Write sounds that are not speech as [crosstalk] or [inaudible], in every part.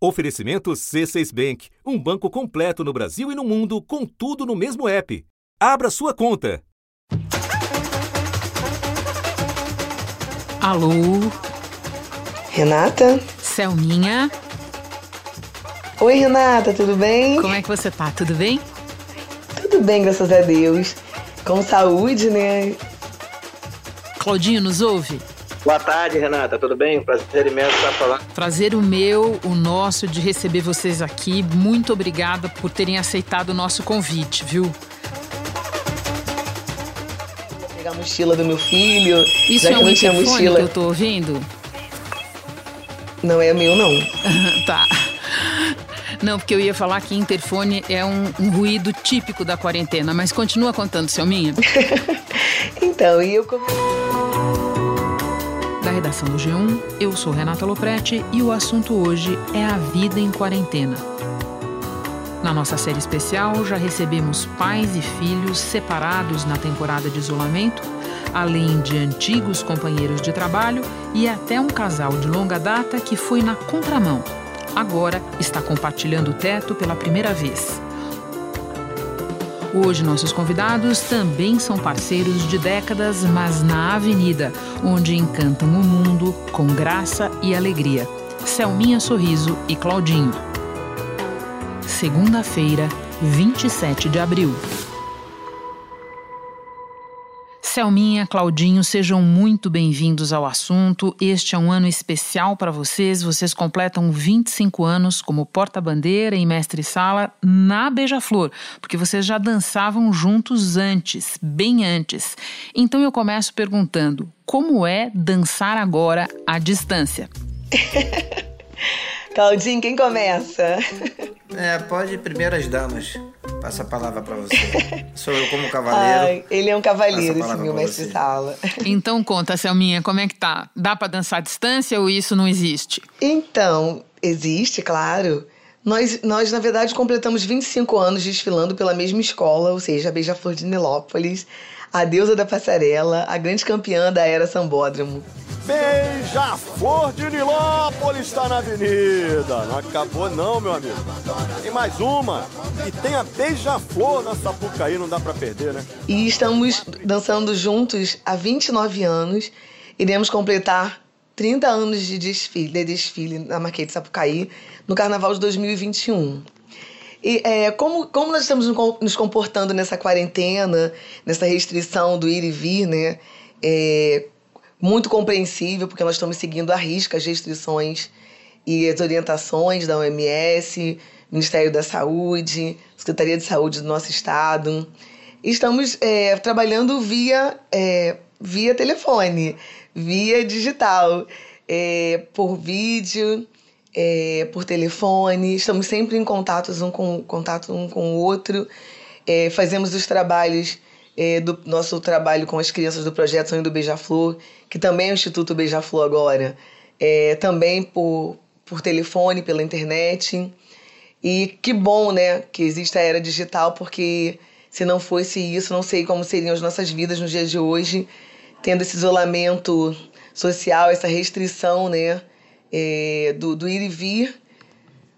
Oferecimento C6 Bank, um banco completo no Brasil e no mundo, com tudo no mesmo app. Abra sua conta. Alô? Renata? Selminha? Oi, Renata, tudo bem? Como é que você tá? Tudo bem? Tudo bem, graças a Deus. Com saúde, né? Claudinho, nos ouve? Boa tarde, Renata. Tudo bem? Prazer imenso estar falando. Prazer o meu, o nosso, de receber vocês aqui. Muito obrigada por terem aceitado o nosso convite, viu? Vou pegar a mochila do meu filho. Isso já é que um não tinha interfone mochila. que eu tô ouvindo? Não é meu, não. [laughs] tá. Não, porque eu ia falar que interfone é um, um ruído típico da quarentena, mas continua contando, Selminha. [laughs] Então, e eu redação do G1, eu sou Renata Loprete e o assunto hoje é a vida em quarentena. Na nossa série especial, já recebemos pais e filhos separados na temporada de isolamento, além de antigos companheiros de trabalho e até um casal de longa data que foi na contramão. Agora está compartilhando o teto pela primeira vez. Hoje, nossos convidados também são parceiros de décadas, mas na avenida, onde encantam o mundo com graça e alegria. Selminha Sorriso e Claudinho. Segunda-feira, 27 de abril. Selminha, Claudinho, sejam muito bem-vindos ao assunto. Este é um ano especial para vocês. Vocês completam 25 anos como porta-bandeira e mestre-sala na Beija-Flor, porque vocês já dançavam juntos antes, bem antes. Então eu começo perguntando: como é dançar agora à distância? [laughs] Claudinho, quem começa? É, pode primeiro as damas. Passa a palavra para você. Sou eu como cavaleiro. Ai, ele é um cavaleiro, esse meu mestre você. sala. Então conta, Selminha, como é que tá? Dá para dançar à distância ou isso não existe? Então, existe, claro. Nós, nós, na verdade, completamos 25 anos desfilando pela mesma escola, ou seja, a Beija-Flor de Nilópolis, a deusa da passarela, a grande campeã da era Sambódromo. Beija-flor de Nilópolis está na avenida. Não acabou não, meu amigo. Tem mais uma. E tem a Beija-flor na Sapucaí, não dá pra perder, né? E estamos dançando juntos há 29 anos. Iremos completar 30 anos de desfile, de desfile na Marquês de Sapucaí no Carnaval de 2021. E é, como, como nós estamos nos comportando nessa quarentena, nessa restrição do ir e vir, né? É muito compreensível, porque nós estamos seguindo à risca as restrições e as orientações da OMS, Ministério da Saúde, Secretaria de Saúde do nosso estado. Estamos é, trabalhando via, é, via telefone, via digital, é, por vídeo, é, por telefone. Estamos sempre em contatos um com, contato um com o outro. É, fazemos os trabalhos é, do nosso trabalho com as crianças do Projeto Sonho do Beija-Flor, que também é o Instituto Beija-Flor agora, é, também por, por telefone, pela internet. E que bom, né, que existe a era digital, porque se não fosse isso, não sei como seriam as nossas vidas nos dias de hoje, tendo esse isolamento social, essa restrição, né, é, do, do ir e vir.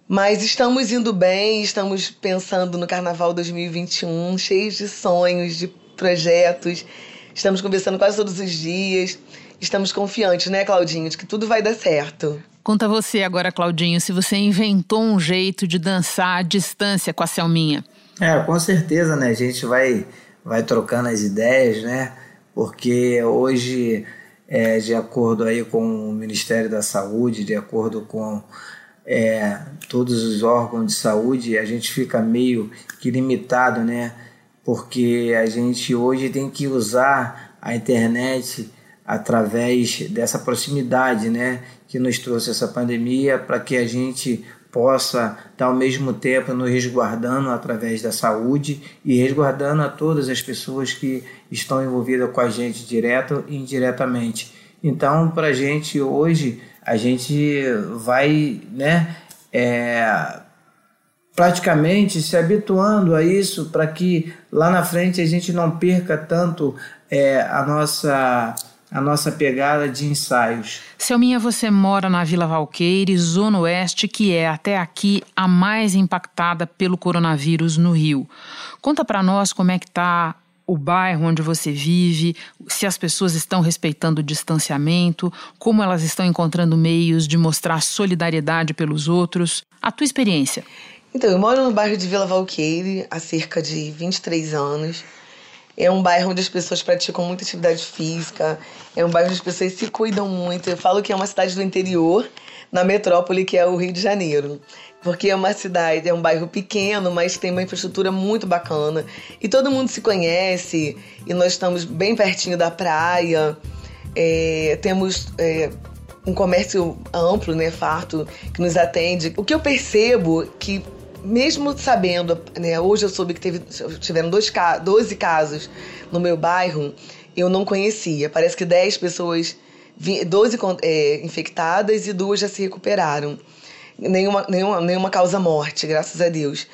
Mas estamos indo bem, estamos pensando no Carnaval 2021, cheios de sonhos, de projetos. Estamos conversando quase todos os dias. Estamos confiantes, né, Claudinho, de que tudo vai dar certo. Conta você agora, Claudinho, se você inventou um jeito de dançar à distância com a Selminha. É, com certeza, né? A gente vai, vai trocando as ideias, né? Porque hoje, é, de acordo aí com o Ministério da Saúde, de acordo com é, todos os órgãos de saúde, a gente fica meio que limitado, né? Porque a gente hoje tem que usar a internet através dessa proximidade, né? Que nos trouxe essa pandemia para que a gente possa estar ao mesmo tempo nos resguardando através da saúde e resguardando a todas as pessoas que estão envolvidas com a gente direto e indiretamente. Então, para a gente hoje, a gente vai, né, é, praticamente se habituando a isso para que lá na frente a gente não perca tanto é, a nossa a nossa pegada de ensaios. Selminha, você mora na Vila Valqueire, Zona Oeste, que é até aqui a mais impactada pelo coronavírus no Rio. Conta para nós como é que está o bairro onde você vive, se as pessoas estão respeitando o distanciamento, como elas estão encontrando meios de mostrar solidariedade pelos outros. A tua experiência. Então, eu moro no bairro de Vila Valqueire há cerca de 23 anos. É um bairro onde as pessoas praticam muita atividade física, é um bairro onde as pessoas se cuidam muito. Eu falo que é uma cidade do interior, na metrópole que é o Rio de Janeiro porque é uma cidade, é um bairro pequeno, mas tem uma infraestrutura muito bacana. E todo mundo se conhece, e nós estamos bem pertinho da praia. É, temos é, um comércio amplo, né, farto, que nos atende. O que eu percebo que, mesmo sabendo, né, hoje eu soube que teve, tiveram dois, 12 casos no meu bairro, eu não conhecia. Parece que 10 pessoas, 12 é, infectadas e duas já se recuperaram nenhuma, nenhuma, nenhuma causa morte, graças a Deus.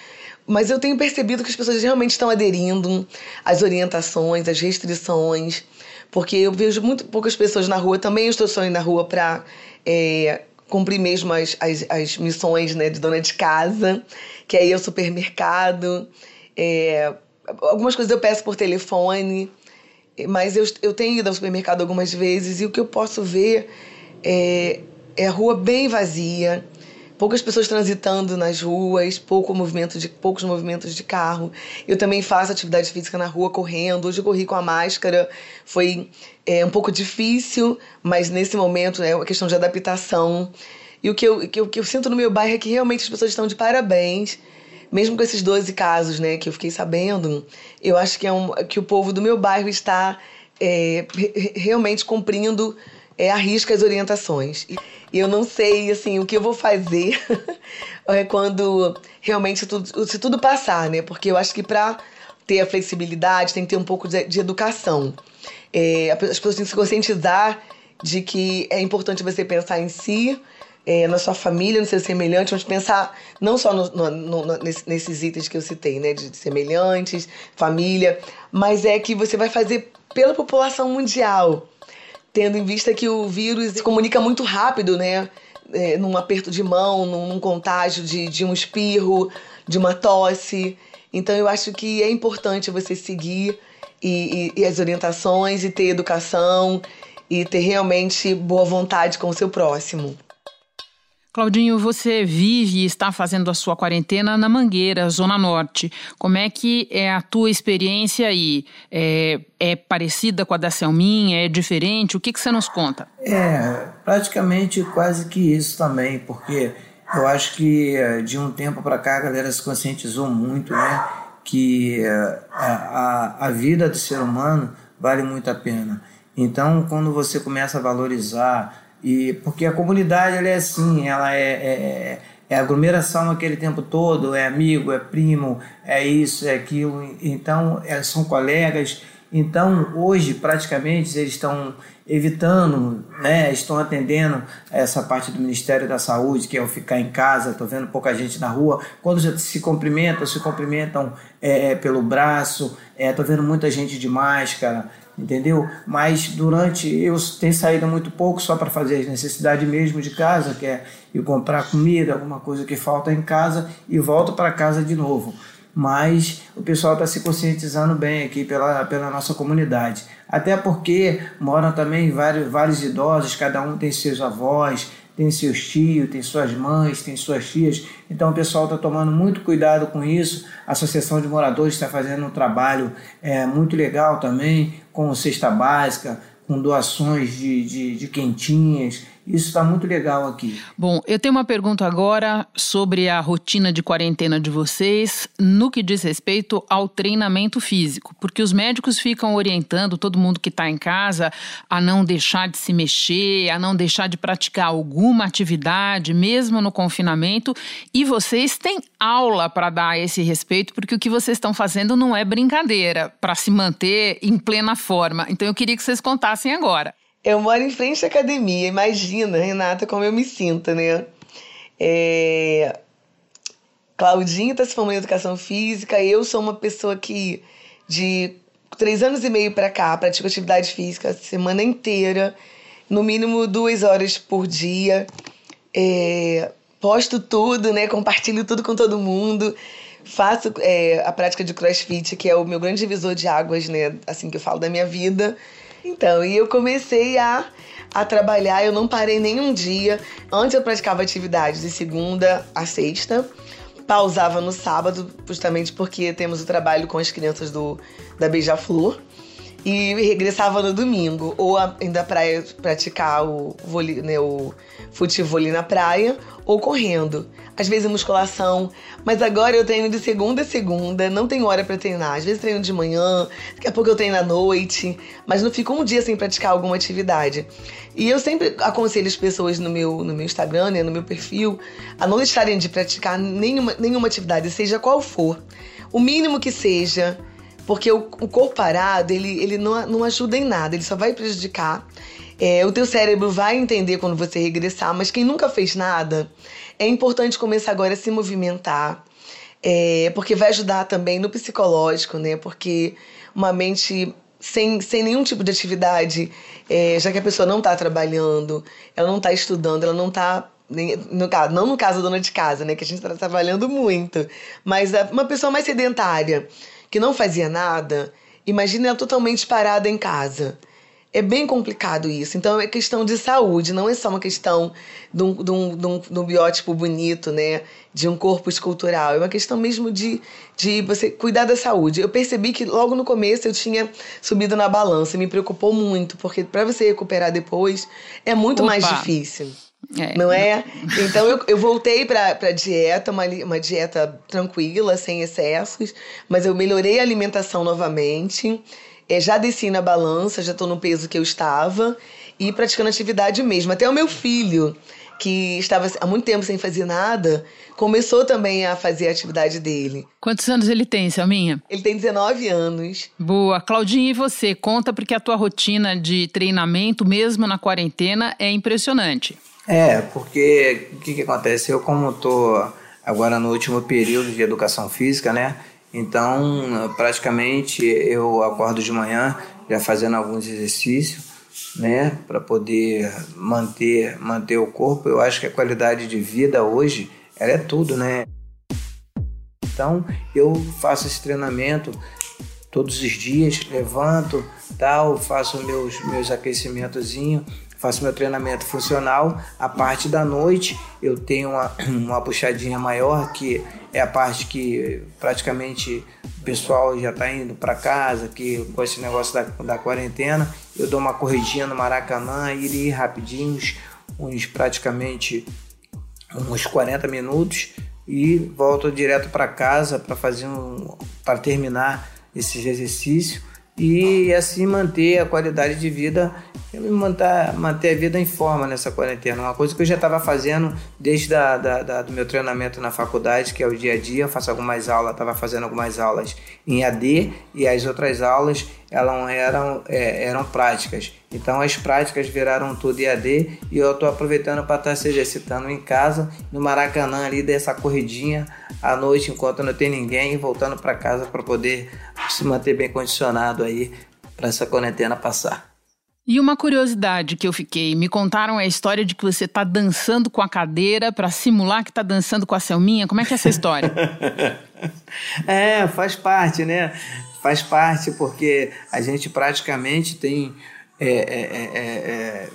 Mas eu tenho percebido que as pessoas realmente estão aderindo às orientações, às restrições, porque eu vejo muito poucas pessoas na rua. Também estou saindo na rua para é, cumprir mesmo as, as, as, missões né, de dona de casa, que é o supermercado. É, algumas coisas eu peço por telefone, mas eu, eu tenho ido ao supermercado algumas vezes e o que eu posso ver é, é a rua bem vazia poucas pessoas transitando nas ruas, pouco movimento de, poucos movimentos de carro. Eu também faço atividade física na rua correndo. Hoje eu corri com a máscara, foi é, um pouco difícil, mas nesse momento é uma questão de adaptação. E o que eu, que que eu sinto no meu bairro é que realmente as pessoas estão de parabéns. Mesmo com esses 12 casos né, que eu fiquei sabendo, eu acho que, é um, que o povo do meu bairro está é, realmente cumprindo é, arrisca as orientações. E eu não sei, assim, o que eu vou fazer [laughs] é quando realmente tudo, se tudo passar, né? Porque eu acho que para ter a flexibilidade tem que ter um pouco de, de educação. É, as pessoas têm que se conscientizar de que é importante você pensar em si, é, na sua família, no seu semelhante, mas pensar não só no, no, no, nesses itens que eu citei, né, de semelhantes, família, mas é que você vai fazer pela população mundial tendo em vista que o vírus se comunica muito rápido, né? É, num aperto de mão, num, num contágio de, de um espirro, de uma tosse. Então eu acho que é importante você seguir e, e, e as orientações e ter educação e ter realmente boa vontade com o seu próximo. Claudinho, você vive e está fazendo a sua quarentena na Mangueira, Zona Norte. Como é que é a tua experiência aí? É, é parecida com a da Selminha? É diferente? O que, que você nos conta? É, praticamente quase que isso também, porque eu acho que eh, de um tempo para cá a galera se conscientizou muito, né? Que eh, a, a, a vida do ser humano vale muito a pena. Então, quando você começa a valorizar e porque a comunidade ela é assim, ela é, é, é aglomeração aquele tempo todo, é amigo, é primo, é isso, é aquilo. Então, é, são colegas. Então, hoje, praticamente, eles estão evitando, né, estão atendendo essa parte do Ministério da Saúde, que é o ficar em casa, estou vendo pouca gente na rua. Quando se cumprimentam, se cumprimentam é, é pelo braço, estou é, vendo muita gente de máscara, entendeu? Mas durante eu tenho saído muito pouco só para fazer as necessidades mesmo de casa, que é ir comprar comida, alguma coisa que falta em casa e volto para casa de novo. Mas o pessoal está se conscientizando bem aqui pela, pela nossa comunidade. Até porque moram também vários, vários idosos, cada um tem seus avós, tem seus tios, tem suas mães, tem suas tias. Então o pessoal está tomando muito cuidado com isso. A Associação de Moradores está fazendo um trabalho é, muito legal também, com cesta básica, com doações de, de, de quentinhas isso está muito legal aqui. Bom, eu tenho uma pergunta agora sobre a rotina de quarentena de vocês no que diz respeito ao treinamento físico, porque os médicos ficam orientando todo mundo que está em casa a não deixar de se mexer, a não deixar de praticar alguma atividade, mesmo no confinamento, e vocês têm aula para dar a esse respeito, porque o que vocês estão fazendo não é brincadeira, para se manter em plena forma. Então eu queria que vocês contassem agora. Eu moro em frente à academia. Imagina, Renata, como eu me sinto, né? É... Claudinha está se formando em educação física. Eu sou uma pessoa que de três anos e meio para cá, pratico atividade física a semana inteira, no mínimo duas horas por dia. É, posto tudo, né? Compartilho tudo com todo mundo. Faço é, a prática de crossfit, que é o meu grande divisor de águas, né? Assim que eu falo da minha vida. Então, e eu comecei a, a trabalhar, eu não parei nenhum dia. Antes eu praticava atividades de segunda a sexta pausava no sábado, justamente porque temos o trabalho com as crianças do, da Beija-Flor. E regressava no domingo, ou ainda pra praticar o, vôlei, né, o futebol na praia, ou correndo. Às vezes musculação, mas agora eu treino de segunda a segunda, não tenho hora para treinar. Às vezes treino de manhã, daqui a pouco eu treino à noite, mas não fico um dia sem praticar alguma atividade. E eu sempre aconselho as pessoas no meu, no meu Instagram, né, no meu perfil, a não deixarem de praticar nenhuma, nenhuma atividade, seja qual for. O mínimo que seja, porque o, o corpo parado, ele, ele não, não ajuda em nada, ele só vai prejudicar. É, o teu cérebro vai entender quando você regressar, mas quem nunca fez nada, é importante começar agora a se movimentar, é, porque vai ajudar também no psicológico, né? Porque uma mente sem, sem nenhum tipo de atividade, é, já que a pessoa não está trabalhando, ela não está estudando, ela não está no caso, não no caso dona de casa, né, que a gente está trabalhando muito, mas uma pessoa mais sedentária, que não fazia nada, imagina ela totalmente parada em casa. É bem complicado isso. Então é questão de saúde, não é só uma questão de um, de um, de um, de um biótipo bonito, né? De um corpo escultural. É uma questão mesmo de, de você cuidar da saúde. Eu percebi que logo no começo eu tinha subido na balança, me preocupou muito, porque para você recuperar depois é muito Opa. mais difícil. É. Não é? Então eu, eu voltei para a dieta, uma, uma dieta tranquila, sem excessos, mas eu melhorei a alimentação novamente. É, já desci na balança, já estou no peso que eu estava e praticando atividade mesmo. Até o meu filho, que estava há muito tempo sem fazer nada, começou também a fazer a atividade dele. Quantos anos ele tem, Selminha? Ele tem 19 anos. Boa. Claudinha, e você? Conta porque a tua rotina de treinamento, mesmo na quarentena, é impressionante. É, porque o que, que acontece? Eu, como estou agora no último período de educação física, né? Então, praticamente eu acordo de manhã já fazendo alguns exercícios, né, para poder manter manter o corpo. Eu acho que a qualidade de vida hoje, ela é tudo, né? Então, eu faço esse treinamento todos os dias, levanto, tal, faço meus meus aquecimentozinho faço meu treinamento funcional. A parte da noite eu tenho uma, [clears throat] uma puxadinha maior, que é a parte que praticamente o pessoal já está indo para casa, que com esse negócio da, da quarentena, eu dou uma corridinha no Maracanã, ir rapidinho, uns, uns praticamente uns 40 minutos e volto direto para casa para fazer um para terminar esses exercícios e assim manter a qualidade de vida manter, manter a vida em forma nessa quarentena. Uma coisa que eu já estava fazendo desde da, da, da, do meu treinamento na faculdade, que é o dia a dia. Eu faço algumas aulas, estava fazendo algumas aulas em AD e as outras aulas elas eram, é, eram práticas. Então as práticas viraram tudo EAD e eu estou aproveitando para estar tá se exercitando em casa, no Maracanã ali, dessa corridinha à noite enquanto não tem ninguém, voltando para casa para poder se manter bem condicionado aí para essa quarentena passar. E uma curiosidade que eu fiquei, me contaram a história de que você está dançando com a cadeira para simular que está dançando com a Selminha. Como é que é essa história? [laughs] é, faz parte, né? faz parte, porque a gente praticamente tem é, é, é, é,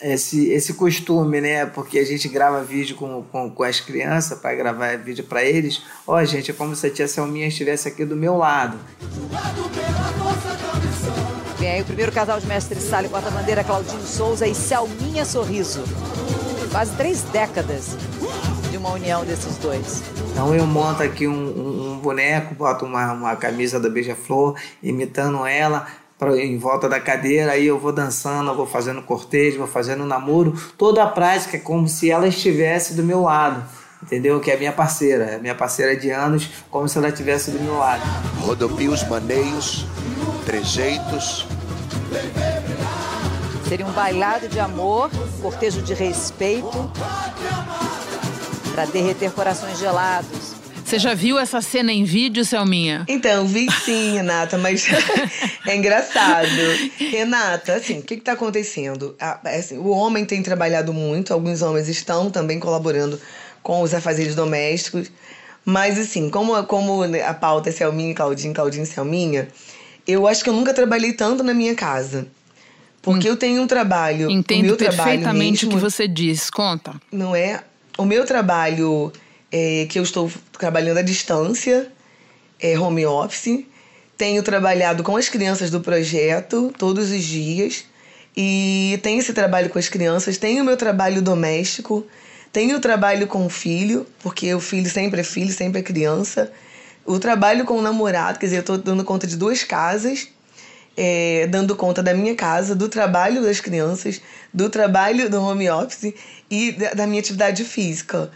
é esse, esse costume, né? Porque a gente grava vídeo com, com, com as crianças para gravar vídeo para eles. Ó, oh, gente, é como se a tia Selminha estivesse aqui do meu lado. Vem aí o primeiro casal de mestre Sala e porta-bandeira, Claudinho Souza e Selminha Sorriso. Quase três décadas de uma união desses dois. Então eu monto aqui um, um, um boneco, boto uma, uma camisa da Beija-Flor, imitando ela, pra, em volta da cadeira, aí eu vou dançando, eu vou fazendo cortejo, vou fazendo namoro, toda a prática é como se ela estivesse do meu lado, entendeu? Que é minha parceira, é minha parceira de anos, como se ela estivesse do meu lado. Rodopios, maneios, trejeitos. Seria um bailado de amor, cortejo de respeito, para derreter corações gelados. Você já viu essa cena em vídeo, Selminha? Então, vi sim, Renata, mas [laughs] [laughs] é engraçado. Renata, assim, o que está acontecendo? Assim, o homem tem trabalhado muito, alguns homens estão também colaborando com os afazeres domésticos. Mas, assim, como, como a pauta é Selminha, Claudinho, Claudinho, Selminha, eu acho que eu nunca trabalhei tanto na minha casa. Porque hum. eu tenho um trabalho. Entendo perfeitamente mesmo, o que você diz. Conta. Não é? O meu trabalho, é, que eu estou trabalhando à distância, é home office. Tenho trabalhado com as crianças do projeto todos os dias. E tenho esse trabalho com as crianças. Tenho o meu trabalho doméstico. Tenho o trabalho com o filho, porque o filho sempre é filho, sempre é criança. O trabalho com o namorado, quer dizer, eu estou dando conta de duas casas é, dando conta da minha casa, do trabalho das crianças, do trabalho do home office e da minha atividade física.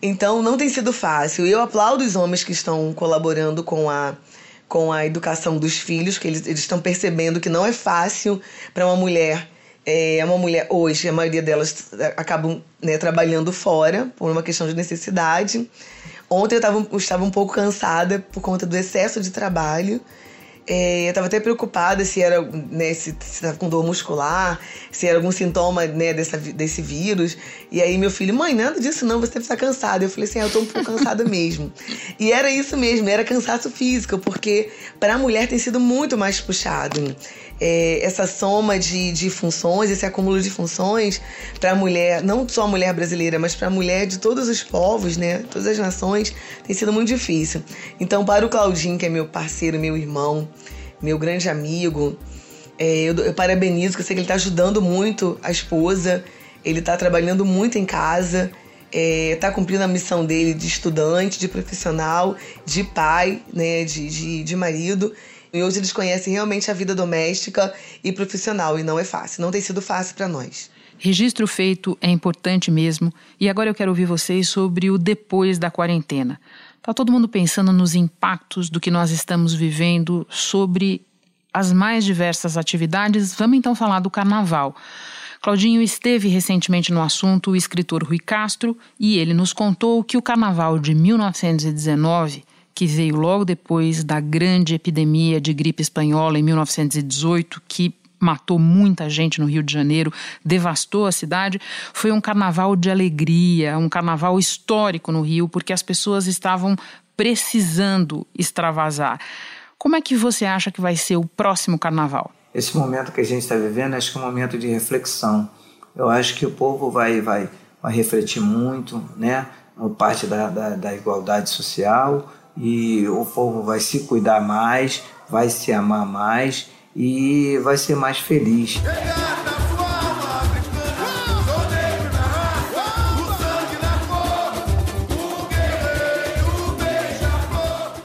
Então não tem sido fácil. Eu aplaudo os homens que estão colaborando com a, com a educação dos filhos, que eles, eles estão percebendo que não é fácil para uma mulher. É uma mulher hoje, a maioria delas acabam né, trabalhando fora por uma questão de necessidade. Ontem eu, tava, eu estava um pouco cansada por conta do excesso de trabalho. É, eu tava até preocupada se era, né, se, se tava com dor muscular, se era algum sintoma, né, dessa, desse vírus. E aí meu filho, mãe, nada disso não, você deve estar cansada. Eu falei assim, ah, eu tô um pouco cansada [laughs] mesmo. E era isso mesmo, era cansaço físico, porque para a mulher tem sido muito mais puxado é, essa soma de, de funções, esse acúmulo de funções para a mulher, não só a mulher brasileira, mas para a mulher de todos os povos, né, todas as nações, tem sido muito difícil. Então, para o Claudinho, que é meu parceiro, meu irmão, meu grande amigo, é, eu, eu parabenizo, que eu sei que ele está ajudando muito a esposa, ele está trabalhando muito em casa, está é, cumprindo a missão dele de estudante, de profissional, de pai, né, de, de, de marido. E hoje eles conhecem realmente a vida doméstica e profissional, e não é fácil, não tem sido fácil para nós. Registro feito é importante mesmo, e agora eu quero ouvir vocês sobre o depois da quarentena. Tá todo mundo pensando nos impactos do que nós estamos vivendo sobre as mais diversas atividades. Vamos então falar do carnaval. Claudinho esteve recentemente no assunto o escritor Rui Castro e ele nos contou que o carnaval de 1919 que veio logo depois da grande epidemia de gripe espanhola em 1918, que matou muita gente no Rio de Janeiro, devastou a cidade, foi um carnaval de alegria, um carnaval histórico no Rio, porque as pessoas estavam precisando extravasar. Como é que você acha que vai ser o próximo carnaval? Esse momento que a gente está vivendo, acho que é um momento de reflexão. Eu acho que o povo vai, vai, vai refletir muito, né? Parte da, da, da igualdade social, e o povo vai se cuidar mais, vai se amar mais e vai ser mais feliz.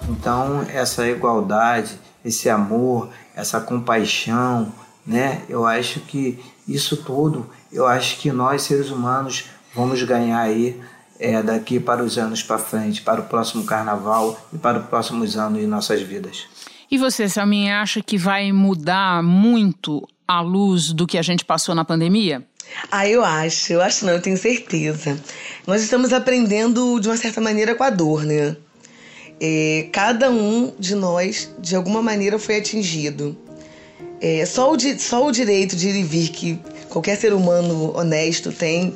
Então, essa igualdade, esse amor, essa compaixão, né? Eu acho que isso tudo, eu acho que nós seres humanos vamos ganhar aí é, daqui para os anos para frente, para o próximo carnaval e para os próximos anos de nossas vidas. E você, Selminha, acha que vai mudar muito à luz do que a gente passou na pandemia? Ah, eu acho, eu acho não, eu tenho certeza. Nós estamos aprendendo de uma certa maneira com a dor, né? É, cada um de nós, de alguma maneira, foi atingido. É, só, o, só o direito de ir e vir que qualquer ser humano honesto tem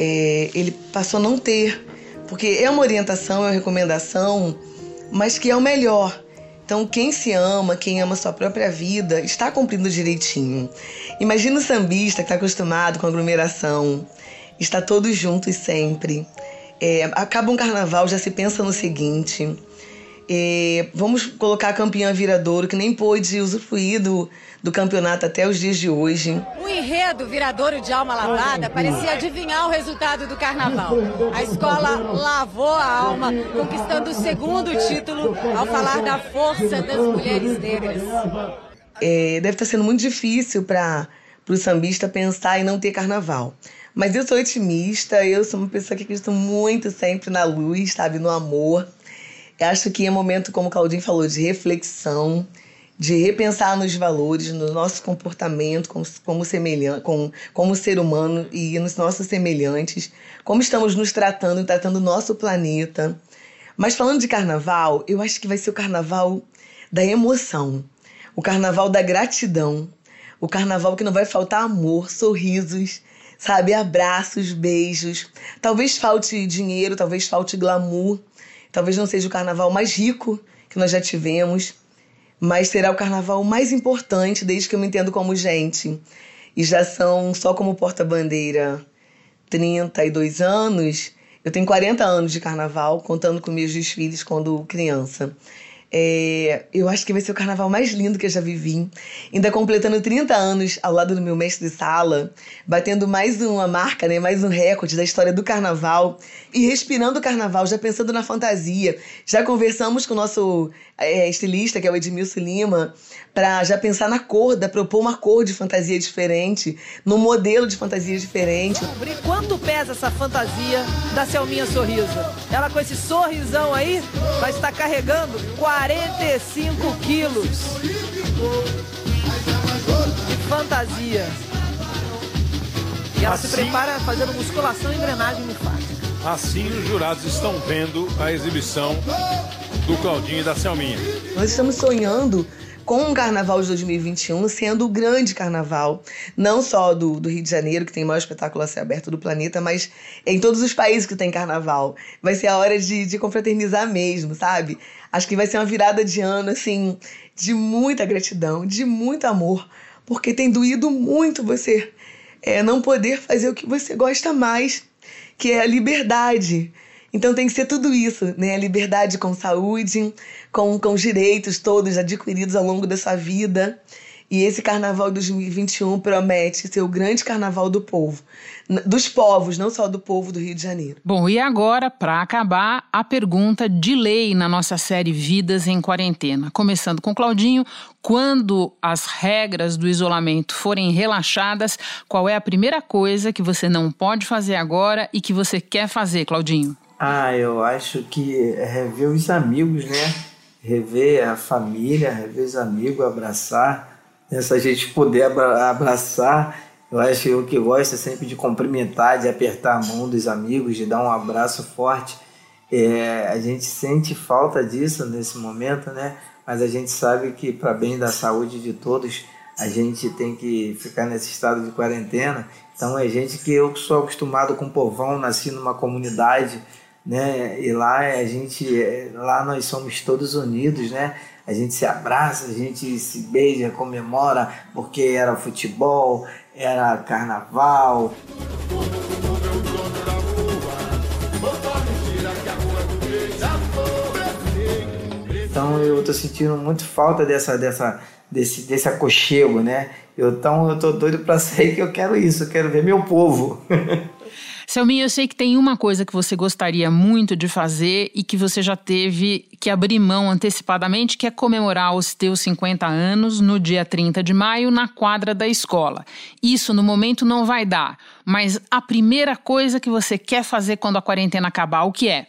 é, ele passou a não ter, porque é uma orientação, é uma recomendação, mas que é o melhor. Então, quem se ama, quem ama sua própria vida, está cumprindo direitinho. Imagina o sambista que está acostumado com aglomeração, está todos juntos sempre. É, acaba um carnaval, já se pensa no seguinte: é, vamos colocar a campeã Viradouro, que nem pôde usufruir do, do campeonato até os dias de hoje. O enredo Viradouro de Alma Lavada parecia adivinhar o resultado do carnaval. A escola lavou a alma, conquistando o segundo título ao falar da força das mulheres negras. É, deve estar sendo muito difícil para o sambista pensar em não ter carnaval. Mas eu sou otimista, eu sou uma pessoa que acredita muito sempre na luz, sabe, no amor. Acho que é momento, como o Claudinho falou, de reflexão, de repensar nos valores, no nosso comportamento como, como, semelhante, como, como ser humano e nos nossos semelhantes, como estamos nos tratando tratando o nosso planeta. Mas falando de carnaval, eu acho que vai ser o carnaval da emoção, o carnaval da gratidão, o carnaval que não vai faltar amor, sorrisos, sabe? Abraços, beijos. Talvez falte dinheiro, talvez falte glamour, talvez não seja o carnaval mais rico que nós já tivemos, mas será o carnaval mais importante desde que eu me entendo como gente. E já são só como porta-bandeira 32 anos. Eu tenho 40 anos de carnaval, contando com meus desfiles quando criança. É, eu acho que vai ser o carnaval mais lindo que eu já vivi. Ainda completando 30 anos ao lado do meu mestre de sala, batendo mais uma marca, né, mais um recorde da história do carnaval e respirando o carnaval, já pensando na fantasia. Já conversamos com o nosso é, estilista, que é o Edmilson Lima, para já pensar na cor, da propor uma cor de fantasia diferente, no modelo de fantasia diferente. Quanto pesa essa fantasia da Selminha Sorriso? Ela com esse sorrisão aí vai estar carregando 45 quilos de fantasia. E ela assim, se prepara fazendo musculação e engrenagem linfática. Assim os jurados estão vendo a exibição do Claudinho e da Selminha. Nós estamos sonhando com o Carnaval de 2021 sendo o grande carnaval, não só do, do Rio de Janeiro, que tem o maior espetáculo a ser aberto do planeta, mas em todos os países que tem carnaval. Vai ser a hora de, de confraternizar mesmo, sabe? Acho que vai ser uma virada de ano, assim, de muita gratidão, de muito amor, porque tem doído muito você é, não poder fazer o que você gosta mais, que é a liberdade então tem que ser tudo isso, né? A liberdade com saúde, com, com os direitos todos adquiridos ao longo da sua vida. E esse carnaval 2021 promete ser o grande carnaval do povo, dos povos, não só do povo do Rio de Janeiro. Bom, e agora, para acabar, a pergunta de lei na nossa série Vidas em Quarentena. Começando com Claudinho, quando as regras do isolamento forem relaxadas, qual é a primeira coisa que você não pode fazer agora e que você quer fazer, Claudinho? Ah, eu acho que é rever os amigos, né? Rever a família, rever os amigos, abraçar. Né? Se a gente puder abraçar, eu acho que eu que gosto é sempre de cumprimentar, de apertar a mão dos amigos, de dar um abraço forte. É, a gente sente falta disso nesse momento, né? Mas a gente sabe que para bem da saúde de todos, a gente tem que ficar nesse estado de quarentena. Então é gente que eu sou acostumado com povão, nasci numa comunidade né? E lá a gente, lá nós somos todos unidos, né? A gente se abraça, a gente se beija, comemora, porque era futebol, era carnaval. Então eu tô sentindo muito falta dessa, dessa, desse, desse aconchego, né? Eu, então eu tô doido para sair que eu quero isso, eu quero ver meu povo. [laughs] Selminha, eu sei que tem uma coisa que você gostaria muito de fazer e que você já teve que abrir mão antecipadamente, que é comemorar os teus 50 anos no dia 30 de maio na quadra da escola. Isso no momento não vai dar, mas a primeira coisa que você quer fazer quando a quarentena acabar, o que é?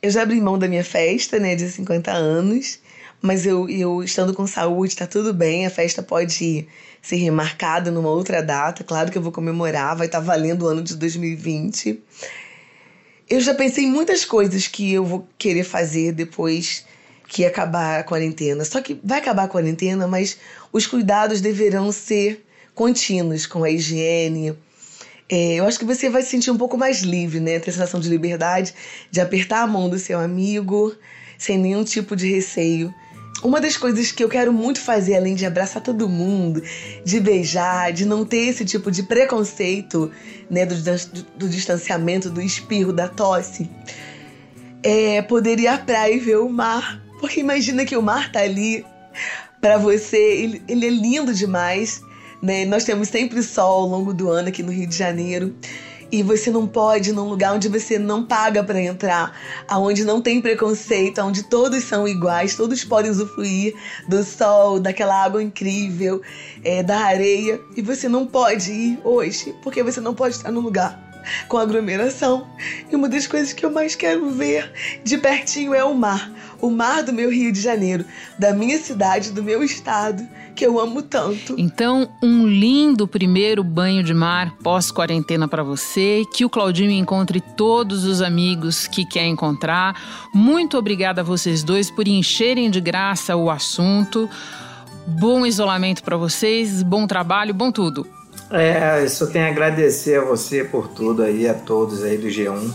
Eu já abri mão da minha festa, né, de 50 anos, mas eu, eu estando com saúde, tá tudo bem, a festa pode ser remarcada numa outra data. Claro que eu vou comemorar, vai estar tá valendo o ano de 2020. Eu já pensei em muitas coisas que eu vou querer fazer depois que acabar a quarentena. Só que vai acabar a quarentena, mas os cuidados deverão ser contínuos com a higiene. É, eu acho que você vai se sentir um pouco mais livre, né? Ter a sensação de liberdade, de apertar a mão do seu amigo sem nenhum tipo de receio uma das coisas que eu quero muito fazer, além de abraçar todo mundo, de beijar, de não ter esse tipo de preconceito, né, do, do distanciamento, do espirro, da tosse, é poder ir à praia e ver o mar. Porque imagina que o mar tá ali para você, ele, ele é lindo demais, né? Nós temos sempre sol ao longo do ano aqui no Rio de Janeiro e você não pode num lugar onde você não paga para entrar, aonde não tem preconceito, onde todos são iguais, todos podem usufruir do sol, daquela água incrível, é, da areia, e você não pode ir hoje porque você não pode estar num lugar com aglomeração. E uma das coisas que eu mais quero ver de pertinho é o mar. O mar do meu Rio de Janeiro, da minha cidade, do meu estado, que eu amo tanto. Então, um lindo primeiro banho de mar pós-quarentena para você. Que o Claudinho encontre todos os amigos que quer encontrar. Muito obrigada a vocês dois por encherem de graça o assunto. Bom isolamento para vocês, bom trabalho, bom tudo. É, eu só tenho a agradecer a você por tudo aí, a todos aí do G1,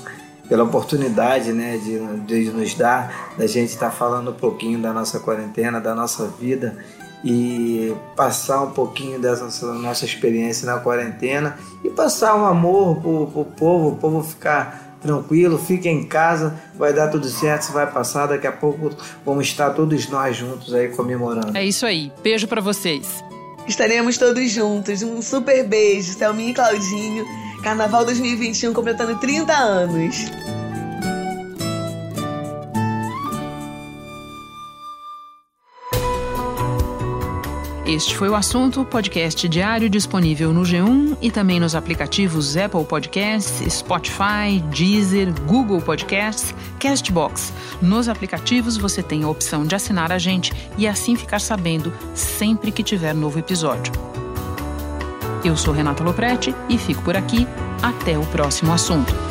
pela oportunidade, né, de, de nos dar, da gente estar tá falando um pouquinho da nossa quarentena, da nossa vida e passar um pouquinho dessa nossa experiência na quarentena e passar um amor pro, pro povo, o povo ficar tranquilo, fique em casa, vai dar tudo certo, você vai passar, daqui a pouco vamos estar todos nós juntos aí comemorando. É isso aí, beijo para vocês. Estaremos todos juntos. Um super beijo, Selminha e Claudinho. Carnaval 2021 completando 30 anos. Este foi o assunto, podcast diário disponível no G1 e também nos aplicativos Apple Podcasts, Spotify, Deezer, Google Podcasts, Castbox. Nos aplicativos você tem a opção de assinar a gente e assim ficar sabendo sempre que tiver novo episódio. Eu sou Renata Loprete e fico por aqui. Até o próximo assunto.